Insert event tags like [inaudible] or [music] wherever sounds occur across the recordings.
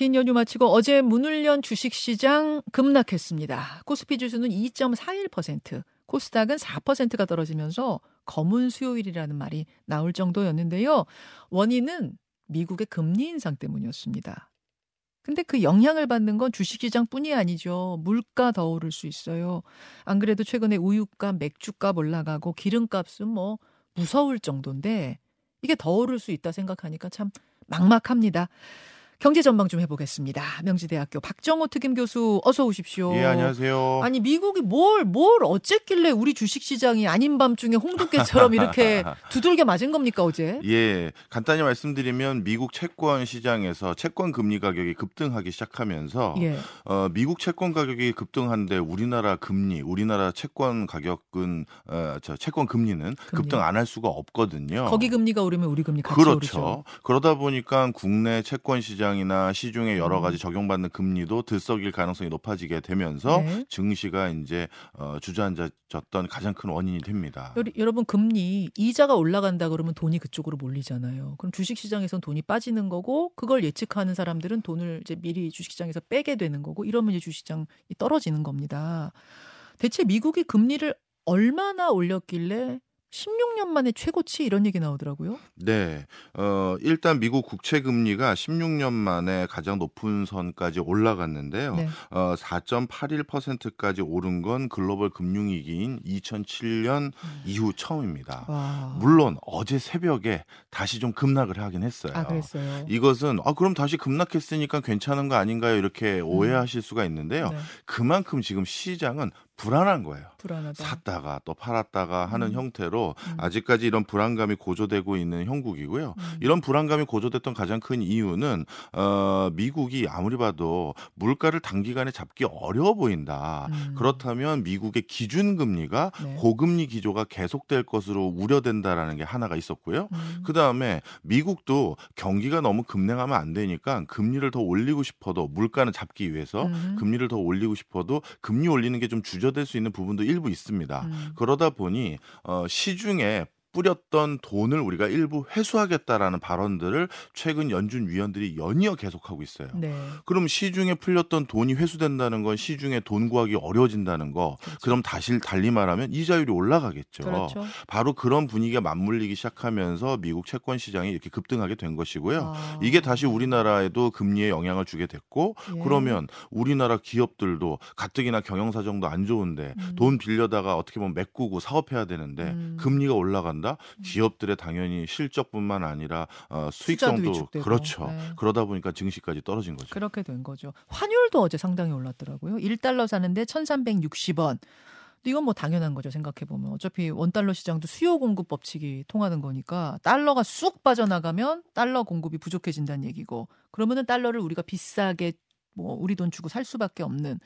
긴 연휴 마치고 어제 문을 연 주식시장 급락했습니다. 코스피 지수는 2.41%, 코스닥은 4%가 떨어지면서 검은 수요일이라는 말이 나올 정도였는데요. 원인은 미국의 금리 인상 때문이었습니다. 근데 그 영향을 받는 건 주식시장뿐이 아니죠. 물가 더 오를 수 있어요. 안 그래도 최근에 우유값, 맥주값 올라가고 기름값은 뭐 무서울 정도인데 이게 더 오를 수 있다 생각하니까 참 막막합니다. 경제 전망 좀 해보겠습니다. 명지대학교 박정호 특임 교수 어서 오십시오. 예, 안녕하세요. 아니 미국이 뭘 뭘 어쨌길래 우리 주식 시장이 아닌 밤중에 홍두깨처럼 이렇게 [laughs] 두들겨 맞은 겁니까 어제? 예, 간단히 말씀드리면 미국 채권 시장에서 채권 금리 가격이 급등하기 시작하면서 예. 어, 미국 채권 가격이 급등한데 우리나라 금리, 우리나라 채권 가격은 어, 저 채권 금리는 급등 안 할 수가 없거든요. 거기 금리가 오르면 우리 금리 같이 그렇죠. 오르죠. 그러다 보니까 국내 채권 시장 이나 시중에 여러 음. 가지 적용받는 금리도 들썩일 가능성이 높아지게 되면서 네. 증시가 이제 어, 주저앉았던 가장 큰 원인이 됩니다. 여러분 금리 이자가 올라간다 그러면 돈이 그쪽으로 몰리잖아요. 그럼 주식시장에선 돈이 빠지는 거고 그걸 예측하는 사람들은 돈을 이제 미리 주식시장에서 빼게 되는 거고 이러면 이제 주식시장이 떨어지는 겁니다. 대체 미국이 금리를 얼마나 올렸길래 16년 만에 최고치 이런 얘기 나오더라고요. 네. 어, 일단 미국 국채 금리가 16년 만에 가장 높은 선까지 올라갔는데요. 네. 어, 4.81%까지 오른 건 글로벌 금융 위기인 2007년 음. 이후 처음입니다. 와. 물론 어제 새벽에 다시 좀 급락을 하긴 했어요. 아 그랬어요. 이것은 아 그럼 다시 급락했으니까 괜찮은 거 아닌가요? 이렇게 오해하실 수가 있는데요. 음. 네, 그만큼 지금 시장은 불안한 거예요. 불안하다. 샀다가 또 팔았다가 하는 음. 형태로 음. 아직까지 이런 불안감이 고조되고 있는 형국이고요. 음. 이런 불안감이 고조됐던 가장 큰 이유는 어, 미국이 아무리 봐도 물가를 단기간에 잡기 어려워 보인다. 음. 그렇다면 미국의 기준 금리가 네. 고금리 기조가 계속될 것으로 우려된다라는 게 하나가 있었고요. 음. 그 다음에 미국도 경기가 너무 급냉하면 안 되니까 금리를 더 올리고 싶어도 물가는 잡기 위해서 음. 금리를 더 올리고 싶어도 금리 올리는 게 좀 주저 될 수 있는 부분도 일부 있습니다. 음. 그러다 보니 어, 시중에 뿌렸던 돈을 우리가 일부 회수하겠다라는 발언들을 최근 연준 위원들이 연이어 계속하고 있어요. 네. 그럼 시중에 풀렸던 돈이 회수된다는 건 시중에 돈 구하기 어려워진다는 거. 그렇죠. 그럼 다시 달리 말하면 이자율이 올라가겠죠. 그렇죠. 바로 그런 분위기가 맞물리기 시작하면서 미국 채권 시장이 이렇게 급등하게 된 것이고요. 아. 이게 다시 우리나라에도 금리에 영향을 주게 됐고 예. 그러면 우리나라 기업들도 가뜩이나 경영 사정도 안 좋은데 음. 돈 빌려다가 어떻게 보면 메꾸고 사업해야 되는데 음. 금리가 올라간 다. 기업들의 당연히 실적뿐만 아니라 어, 수익성도. 그렇죠. 네. 그러다 보니까 증시까지 떨어진 거죠. 그렇게 된 거죠. 환율도 어제 상당히 올랐더라고요. 1달러 사는데 1,360원. 근데 이건 뭐 당연한 거죠. 생각해 보면 어차피 원 달러 시장도 수요 공급 법칙이 통하는 거니까 달러가 쑥 빠져나가면 달러 공급이 부족해진다는 얘기고 그러면은 달러를 우리가 비싸게 뭐 우리 돈 주고 살 수밖에 없는.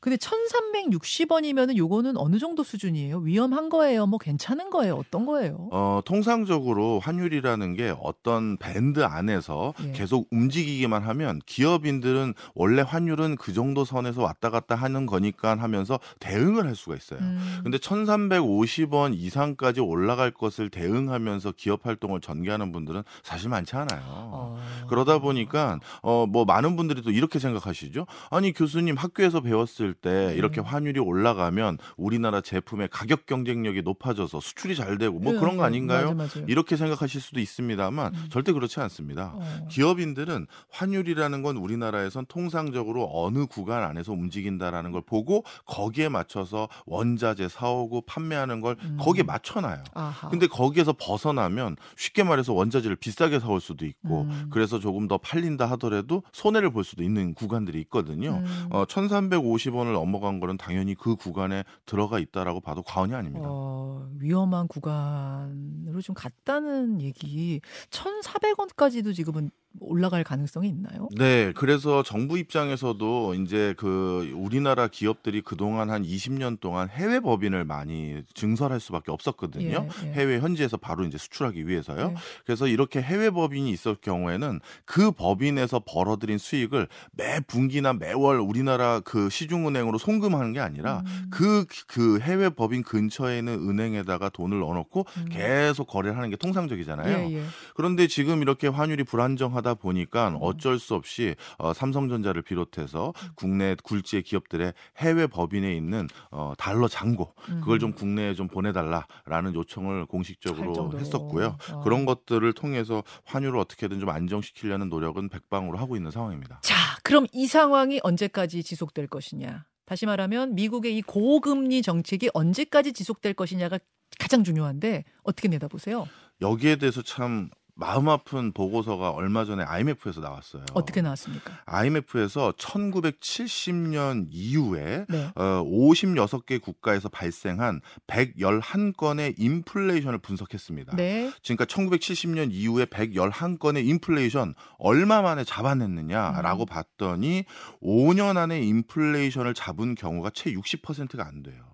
근데 1,360원이면은 요거는 어느 정도 수준이에요? 위험한 거예요? 뭐 괜찮은 거예요? 어떤 거예요? 어, 통상적으로 환율이라는 게 어떤 밴드 안에서 예. 계속 움직이기만 하면 기업인들은 원래 환율은 그 정도 선에서 왔다 갔다 하는 거니까 하면서 대응을 할 수가 있어요. 음. 근데 1350원 이상까지 올라갈 것을 대응하면서 기업 활동을 전개하는 분들은 사실 많지 않아요. 어. 그러다 보니까 어 뭐 많은 분들이 또 이렇게 생각하시죠. 아니 교수님 학교에서 배웠을 때 이렇게 네. 환율이 올라가면 우리나라 제품의 가격 경쟁력이 높아져서 수출이 잘 되고 뭐 네, 그런 거 네, 아닌가요? 맞아, 맞아요. 이렇게 생각하실 수도 있습니다만 음. 절대 그렇지 않습니다. 어. 기업인들은 환율이라는 건 우리나라에선 통상적으로 어느 구간 안에서 움직인다라는 걸 보고 거기에 맞춰서 원자재 사오고 판매하는 걸 음. 거기에 맞춰놔요. 아하. 근데 거기에서 벗어나면 쉽게 말해서 원자재를 비싸게 사올 수도 있고 음. 그래서 조금 더 팔린다 하더라도 손해를 볼 수도 있는 구간들이 있거든요. 음. 어, 1350원 을 넘어간 거는 당연히 그 구간에 들어가 있다라고 봐도 과언이 아닙니다. 어, 위험한 구간으로 좀 갔다는 얘기. 1,400원까지도 지금은 올라갈 가능성이 있나요? 네, 그래서 정부 입장에서도 이제 그 우리나라 기업들이 그동안 한 20년 동안 해외 법인을 많이 증설할 수밖에 없었거든요. 예, 예. 해외 현지에서 바로 이제 수출하기 위해서요. 네. 그래서 이렇게 해외 법인이 있을 경우에는 그 법인에서 벌어들인 수익을 매 분기나 매월 우리나라 그 시중은행으로 송금하는 게 아니라 음. 그, 그 해외 법인 근처에 있는 은행에다가 돈을 넣어놓고 음. 계속 거래를 하는 게 통상적이잖아요. 예, 예. 그런데 지금 이렇게 환율이 불안정하다 하다 보니까 음. 어쩔 수 없이 어, 삼성전자를 비롯해서 음. 국내 굴지의 기업들의 해외 법인에 있는 어, 달러 잔고 그걸 좀 국내에 좀 보내달라라는 요청을 음. 할 공식적으로. 했었고요. 어. 그런 것들을 통해서 환율을 어떻게든 좀 안정시키려는 노력은 백방으로 하고 있는 상황입니다. 자, 그럼 이 상황이 언제까지 지속될 것이냐? 다시 말하면 미국의 이 고금리 정책이 언제까지 지속될 것이냐가 가장 중요한데 어떻게 내다보세요? 여기에 대해서 참 마음 아픈 보고서가 얼마 전에 IMF에서 나왔어요. 어떻게 나왔습니까? IMF에서 1970년 이후에 네. 어, 56개 국가에서 발생한 111건의 인플레이션을 분석했습니다. 네. 그러니까 1970년 이후에 111건의 인플레이션 얼마 만에 잡아냈느냐라고 음. 봤더니 5년 안에 인플레이션을 잡은 경우가 채 60%가 안 돼요.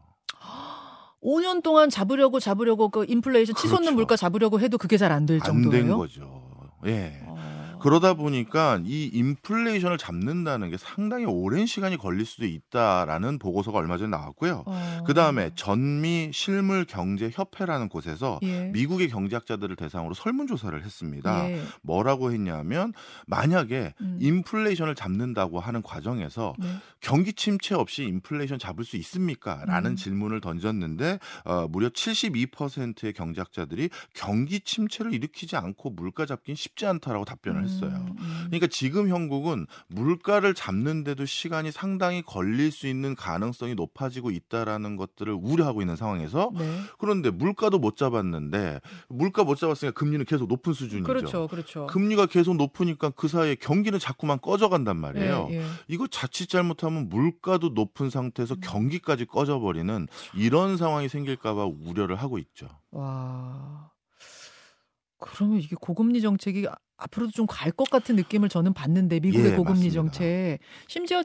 5년 동안 잡으려고 잡으려고 그 인플레이션 치솟는 그렇죠. 물가 잡으려고 해도 그게 잘 안될안된 정도예요. 거죠. 예. 어. 그러다 보니까 이 인플레이션을 잡는다는 게 상당히 오랜 시간이 걸릴 수도 있다라는 보고서가 얼마 전에 나왔고요. 어. 그 다음에 전미 실물 경제 협회라는 곳에서 예. 미국의 경제학자들을 대상으로 설문 조사를 했습니다. 예. 뭐라고 했냐면 만약에 음. 인플레이션을 잡는다고 하는 과정에서 네. 경기 침체 없이 인플레이션 잡을 수 있습니까? 라는 음. 질문을 던졌는데 어, 무려 72%의 경제학자들이 경기 침체를 일으키지 않고 물가 잡긴 쉽지 않다라고 답변을 했 어요. 음, 음. 그러니까 지금 형국은 물가를 잡는데도 시간이 상당히 걸릴 수 있는 가능성이 높아지고 있다라는 것들을 우려하고 있는 상황에서 네. 그런데 물가도 못 잡았는데 물가 못 잡았으니까 금리는 계속 높은 수준이죠. 그렇죠, 그렇죠. 금리가 계속 높으니까 그 사이에 경기는 자꾸만 꺼져간단 말이에요. 예, 예. 이거 자칫 잘못하면 물가도 높은 상태에서 음. 경기까지 꺼져버리는 이런 상황이 생길까봐 우려를 하고 있죠. 와. 그러면 이게 고금리 정책이 아- 앞으로도 좀 갈 것 같은 느낌을 저는 받는데 미국의 예, 고금리 맞습니다. 정책 심지어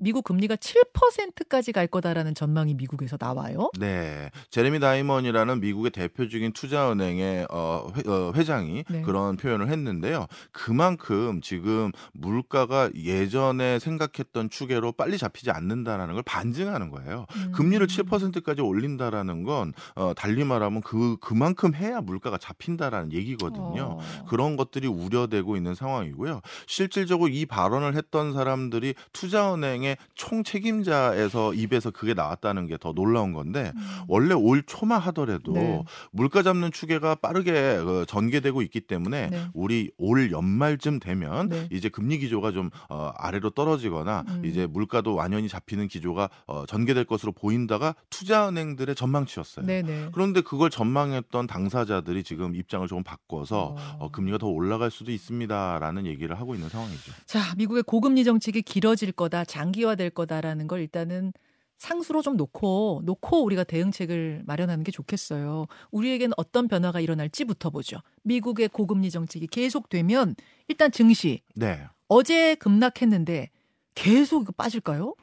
미국 금리가 7%까지 갈 거다라는 전망이 미국에서 나와요. 네, 제레미 다이먼이라는 미국의 대표적인 투자은행의 어, 회, 어, 회 장이 네. 그런 표현을 했는데요. 그만큼 지금 물가가 예전에 생각했던 추계로 빨리 잡히지 않는다라는 걸 반증하는 거예요. 음. 금리를 7%까지 올린다라는 건 어, 달리 말하면 그 그만큼 해야 물가가 잡힌다라는 얘기거든요. 어. 그런 것들이 우려되고 있는 상황이고요. 실질적으로 이 발언을 했던 사람들이 투자은행의 총 책임자에서 입에서 그게 나왔다는 게 더 놀라운 건데 음. 원래 올 초만 하더라도 네. 물가 잡는 추계가 빠르게 어, 전개되고 있기 때문에 네. 우리 올 연말쯤 되면 네. 이제 금리 기조가 좀 어, 아래로 떨어지거나 음. 이제 물가도 완연히 잡히는 기조가 어, 전개될 것으로 보인다가 투자은행들의 전망치였어요. 네네. 그런데 그걸 전망했던 당사자들이 지금 입장을 조금 바꿔서 어. 어, 금리가 더 올라갈 수도 있습니다라는 얘기를 하고 있는 상황이죠. 자, 미국의 고금리 정책이 길어질 거다, 장기 화될 거다라는 걸 일단은 상수로 좀 놓고 놓고 우리가 대응책을 마련하는 게 좋겠어요. 우리에게는 어떤 변화가 일어날지부터 보죠. 미국의 고금리 정책이 계속되면 일단 증시 네. 어제 급락했는데 계속 빠질까요?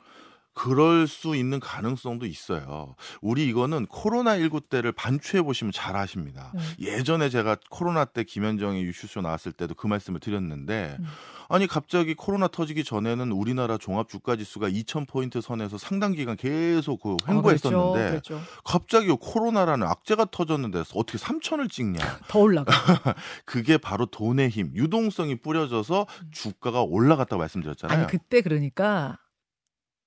그럴 수 있는 가능성도 있어요. 우리 이거는 코로나19 때를 반추해 보시면 잘 아십니다. 음. 예전에 제가 코로나 때 김현정의 유슈쇼 나왔을 때도 그 말씀을 드렸는데 음. 아니 갑자기 코로나 터지기 전에는 우리나라 종합 주가 지수가 2,000포인트 선에서 상당 기간 계속 그 횡보했었는데 아, 그랬죠. 그랬죠. 갑자기 코로나라는 악재가 터졌는데 어떻게 3천을 찍냐? [laughs] 더 올라가. [laughs] 그게 바로 돈의 힘, 유동성이 뿌려져서 주가가 올라갔다고 말씀드렸잖아요. 아니 그때 그러니까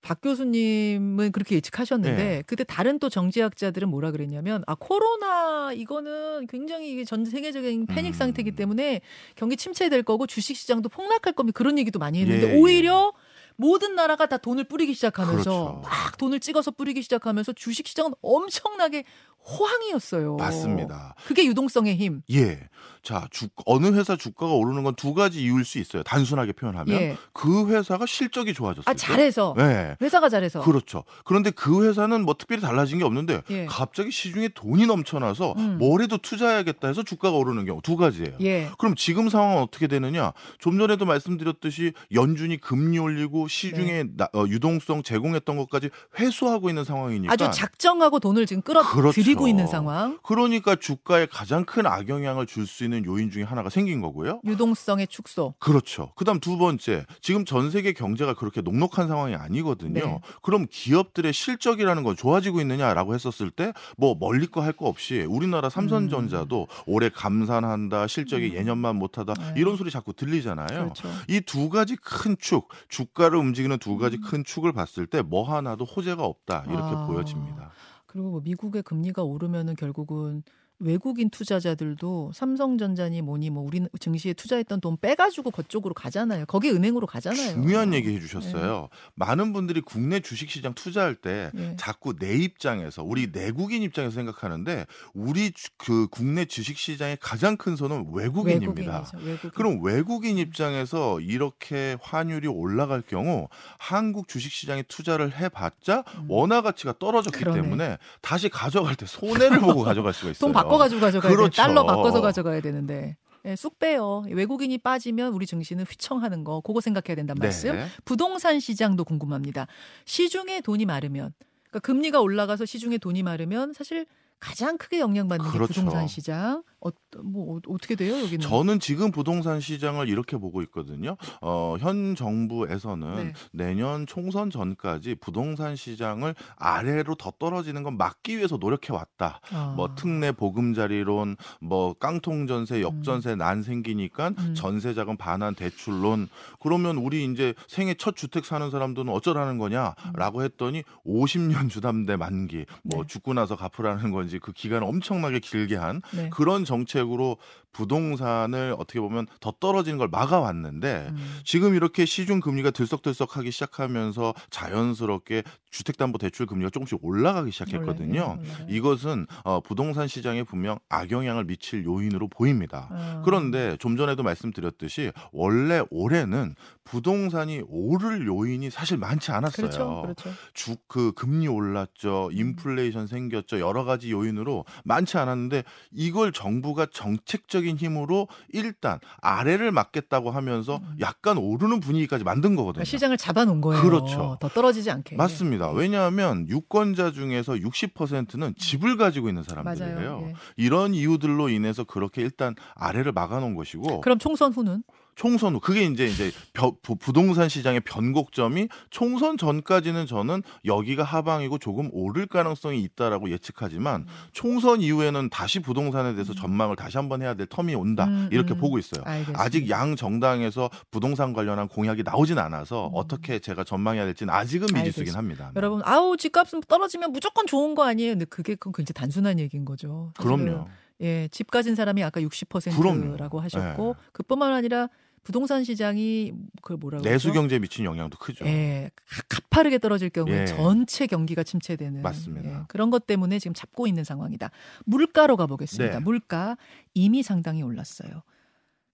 박 교수님은 그렇게 예측하셨는데 네. 그때 다른 또 정치학자들은 뭐라 그랬냐면 아 코로나 이거는 굉장히 이게 전 세계적인 패닉 음. 상태이기 때문에 경기 침체될 거고 주식 시장도 폭락할 겁니다 그런 얘기도 많이 했는데 예, 오히려 모든 나라가 다 돈을 뿌리기 시작하면서 그렇죠. 막 돈을 찍어서 뿌리기 시작하면서 주식 시장은 엄청나게 호황이었어요. 맞습니다. 그게 유동성의 힘. 예. 자, 주, 어느 회사 주가가 오르는 건 두 가지 이유일 수 있어요. 단순하게 표현하면 예. 그 회사가 실적이 좋아졌어요. 아 잘해서 네. 회사가 잘해서. 그렇죠. 그런데 그 회사는 뭐 특별히 달라진 게 없는데 예. 갑자기 시중에 돈이 넘쳐나서 음. 뭐래도 투자해야겠다 해서 주가가 오르는 경우 두 가지예요. 예. 그럼 지금 상황은 어떻게 되느냐? 좀 전에도 말씀드렸듯이 연준이 금리 올리고 시중에 나- 어, 유동성 제공했던 것까지 회수하고 있는 상황이니까 네. 아주 작정하고 돈을 지금 끌어들이고 누리고 있는 상황. 그러니까 주가에 가장 큰 악영향을 줄 수 있는 요인 중에 하나가 생긴 거고요. 유동성의 축소. 그렇죠. 그다음 두 번째, 지금 전 세계 경제가 그렇게 녹록한 상황이 아니거든요. 네. 그럼 기업들의 실적이라는 건 좋아지고 있느냐라고 했었을 때 뭐 멀리 거 할 거 없이 우리나라 삼성전자도 올해 감산한다, 실적이 음. 예년만 못하다 네. 이런 소리 자꾸 들리잖아요. 그렇죠. 이두 가지 큰 축, 주가를 움직이는 두 가지 음. 큰 축을 봤을 때 뭐 하나도 호재가 없다 이렇게 아. 보여집니다. 그리고 뭐 미국의 금리가 오르면은 결국은 외국인 투자자들도 삼성전자니 뭐니 뭐 우리 증시에 투자했던 돈 빼가지고 그쪽으로 가잖아요. 거기 은행으로 가잖아요. 중요한 얘기 해주셨어요. 많은 분들이 국내 주식시장 투자할 때 예. 자꾸 내 입장에서 우리 내국인 입장에서 생각하는데 우리 주- 그 국내 주식시장의 가장 큰 손은 외국인입니다. 외국인. 그럼 외국인 입장에서 이렇게 환율이 올라갈 경우 한국 주식시장에 투자를 해봤자 음. 원화 가치가 떨어졌기 그러네. 때문에 다시 가져갈 때 손해를 보고 가져갈 수가 [laughs] 있어요. 돈 바꿔가지고 가져가야 돼. 그렇죠. 달러 바꿔서 가져가야 되는데. 예, 쑥 빼요. 외국인이 빠지면 우리 증시는 휘청하는 거, 그거 생각해야 된단 말씀. 네. 부동산 시장도 궁금합니다. 시중에 돈이 마르면, 그러니까 금리가 올라가서 시중에 돈이 마르면 사실 가장 크게 영향받는 게 그렇죠. 부동산 시장. 어, 뭐 어, 어떻게 돼요 여기는? 저는 지금 부동산 시장을 이렇게 보고 있거든요. 어, 현 정부에서는 네. 내년 총선 전까지 부동산 시장을 아래로 더 떨어지는 건 막기 위해서 노력해 왔다. 아. 뭐 특례 보금자리론, 뭐 깡통 전세, 역전세 난 생기니까 음. 전세 자금 반환 대출론. 그러면 우리 이제 생애 첫 주택 사는 사람들은 어쩌라는 거냐라고 했더니 50년 주담대 만기. 뭐 네. 죽고 나서 갚으라는 건지 그 기간을 엄청나게 길게 한 네. 그런 정책으로 부동산을 어떻게 보면 더 떨어지는 걸 막아왔는데 음. 지금 이렇게 시중 금리가 들썩들썩하기 시작하면서 자연스럽게 주택담보대출 금리가 조금씩 올라가기 시작했거든요. 올라요, 올라요. 이것은 어, 부동산 시장에 분명 악영향을 미칠 요인으로 보입니다. 아. 그런데 좀 전에도 말씀드렸듯이 원래 올해는 부동산이 오를 요인이 사실 많지 않았어요. 그렇죠, 그렇죠. 주그 금리 올랐죠, 인플레이션 생겼죠, 여러 가지 요인으로 많지 않았는데 이걸 정부가 정책적 인 힘으로 일단 아래를 막겠다고 하면서 약간 오르는 분위기까지 만든 거거든요. 음. 그러니까 시장을 잡아놓은 거예요. 그렇죠. 더 떨어지지 않게. 맞습니다. 왜냐하면 유권자 중에서 60%는 집을 가지고 있는 사람들이에요. 예. 이런 이유들로 인해서 그렇게 일단 아래를 막아놓은 것이고 그럼 총선 후는 총선 후 그게 이제 이제 부- 부동산 시장의 변곡점이 총선 전까지는 저는 여기가 하방이고 조금 오를 가능성이 있다라고 예측하지만 총선 이후에는 다시 부동산에 대해서 전망을 다시 한번 해야 될 텀이 온다 음, 이렇게 음. 보고 있어요. 알겠습니다. 아직 양 정당에서 부동산 관련한 공약이 나오진 않아서 음. 어떻게 제가 전망해야 될지는 아직은 미지수긴. 합니다. 여러분 아우 집값은 떨어지면 무조건 좋은 거 아니에요? 근데 그게 그건 굉장히 단순한 얘기인 거죠. 그럼요. 예, 집 가진 사람이 아까 60%라고 그럼요. 하셨고 네. 그뿐만 아니라 부동산 시장이 그 뭐라고 내수? 경제에 미친 영향도 크죠. 예, 가- 가파르게 떨어질 경우에 예. 전체 경기가 침체되는 맞습니다. 예, 그런 것 때문에 지금 잡고 있는 상황이다. 물가로 가보겠습니다. 네. 물가 이미 상당히 올랐어요.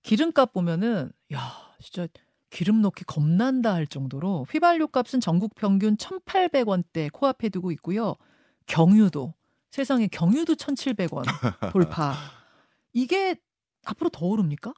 기름값 보면은 야 진짜 기름 넣기 겁난다 할 정도로 휘발유 값은 전국 평균 1,800원대 코앞에 두고 있고요. 경유도 세상에 경유도 1,700원 [laughs] 돌파. 이게 앞으로 더 오릅니까?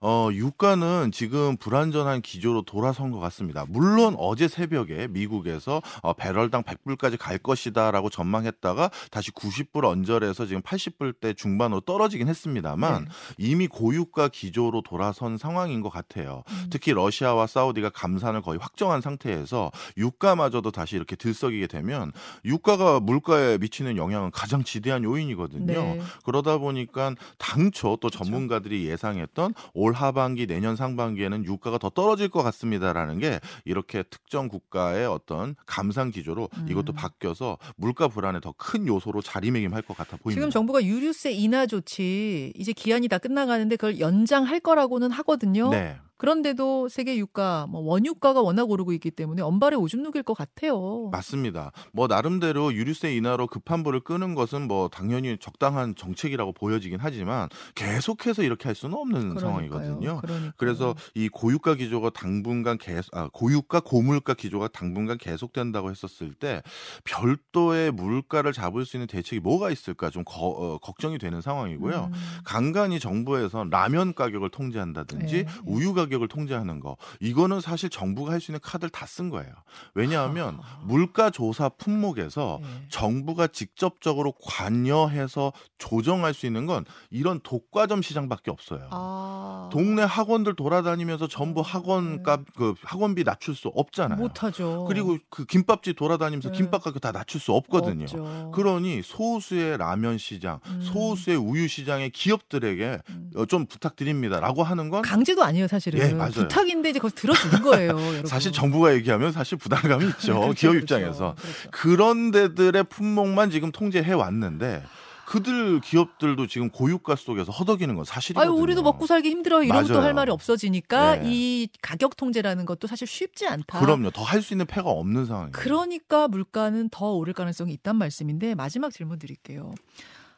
어, 유가는 지금 불안전한 기조로 돌아선 것 같습니다. 물론 어제 새벽에 미국에서 어, 배럴당 100불까지 갈 것이다라고 전망했다가 다시 90불 언저리에서 지금 80불대 중반으로 떨어지긴 했습니다만 네. 이미 고유가 기조로 돌아선 상황인 것 같아요. 음. 특히 러시아와 사우디가 감산을 거의 확정한 상태에서 유가마저도 다시 이렇게 들썩이게 되면 유가가 물가에 미치는 영향은 가장 지대한 요인이거든요. 네. 그러다 보니까 당초 또 그렇죠. 전문가들이 예상했던 올 하반기 내년 상반기에는 유가가 더 떨어질 것 같습니다라는 게 이렇게 특정 국가의 어떤 감산 기조로 음. 이것도 바뀌어서 물가 불안의 더큰 요소로 자리매김할 것 같아 보입니다. 지금 정부가 유류세 인하 조치 이제 기한이 다 끝나가는데 그걸 연장할 거라고는 하거든요. 네. 그런데도 세계 유가, 뭐 원유가가 워낙 오르고 있기 때문에 언발에 오줌 누길 것 같아요. 맞습니다. 뭐 나름대로 유류세 인하로 급한 불을 끄는 것은 뭐 당연히 적당한 정책이라고 보여지긴 하지만 계속해서 이렇게 할 수는 없는 그러니까요. 상황이거든요. 그러니까요. 그래서 이 고유가 기조가 당분간 계속 아, 고유가 고물가 기조가 당분간 계속된다고 했었을 때 별도의 물가를 잡을 수 있는 대책이 뭐가 있을까 좀 거- 어, 걱정이 되는 상황이고요. 음. 간간히 정부에서 라면 가격을 통제한다든지 네, 네. 우유 가격을 가격을 통제하는 거 이거는 사실 정부가 할 수 있는 카드를 다 쓴 거예요. 왜냐하면 아. 물가 조사 품목에서 네. 정부가 직접적으로 관여해서 조정할 수 있는 건 이런 독과점 시장밖에 없어요. 아. 동네 학원들 돌아다니면서 전부 학원값 그 학원비 낮출 수 없잖아요. 못하죠. 그리고 그 김밥집 돌아다니면서 네. 김밥 가격 다 낮출 수 없거든요. 없죠. 그러니 소수의 라면 시장, 음. 소수의 우유 시장의 기업들에게 음. 어, 좀 부탁드립니다라고 하는 건 강제도 아니에요, 사실은. 예, 맞아요. 부탁인데 이제 거기서 들어주는 거예요. [laughs] 사실 정부가 얘기하면 사실 부담감이 있죠. [laughs] 그렇죠, 기업 그렇죠. 입장에서. 그렇죠. 그런 데들의 품목만 지금 통제해 왔는데 그들 기업들도 지금 고유가 속에서 허덕이는 건 사실이거든요. 아유, 우리도 먹고 살기 힘들어요. 이러면 또 맞아요. 할 말이 없어지니까 네. 이 가격 통제라는 것도 사실 쉽지 않다. 그럼요. 더 할 수 있는 패가 없는 상황이에요. 그러니까 물가는 더 오를 가능성이 있단 말씀인데 마지막 질문 드릴게요.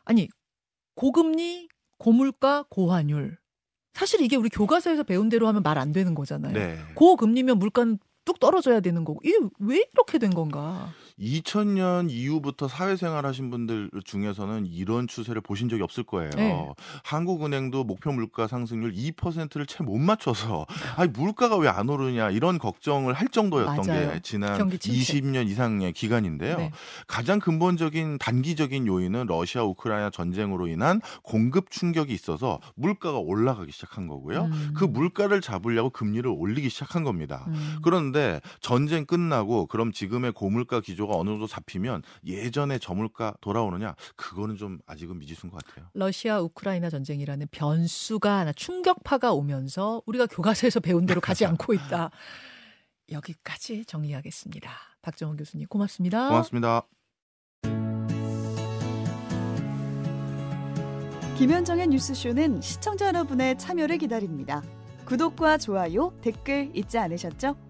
아니 고금리, 고물가, 고환율. 사실 이게 우리 교과서에서 배운 대로 하면 말 안 되는 거잖아요. 네. 고금리면 물가는 뚝 떨어져야 되는 거고 이게 왜 이렇게 된 건가? 2000년 이후부터 사회생활 하신 분들 중에서는 이런 추세를 보신 적이 없을 거예요. 네. 한국은행도 목표 물가 상승률 2%를 채 못 맞춰서 아니 물가가 왜 안 오르냐 이런 걱정을 할 정도였던 맞아요. 게 지난 경기 침체. 20년 이상의 기간인데요. 네. 가장 근본적인 단기적인 요인은 러시아 우크라이나 전쟁으로 인한 공급 충격이 있어서 물가가 올라가기 시작한 거고요. 음. 그 물가를 잡으려고 금리를 올리기 시작한 겁니다. 음. 그런데 전쟁 끝나고 그럼 지금의 고물가 기조 가 어느 정도 잡히면 예전의 저물가 돌아오느냐? 그거는 좀 아직은 미지수인 것 같아요. 러시아 우크라이나 전쟁이라는 변수가 하나 충격파가 오면서 우리가 교과서에서 배운 대로 가지 않고 있다. [laughs] 여기까지 정리하겠습니다. 박정원 교수님 고맙습니다. 고맙습니다. 김현정의 뉴스쇼는 시청자 여러분의 참여를 기다립니다. 구독과 좋아요, 댓글 잊지 않으셨죠?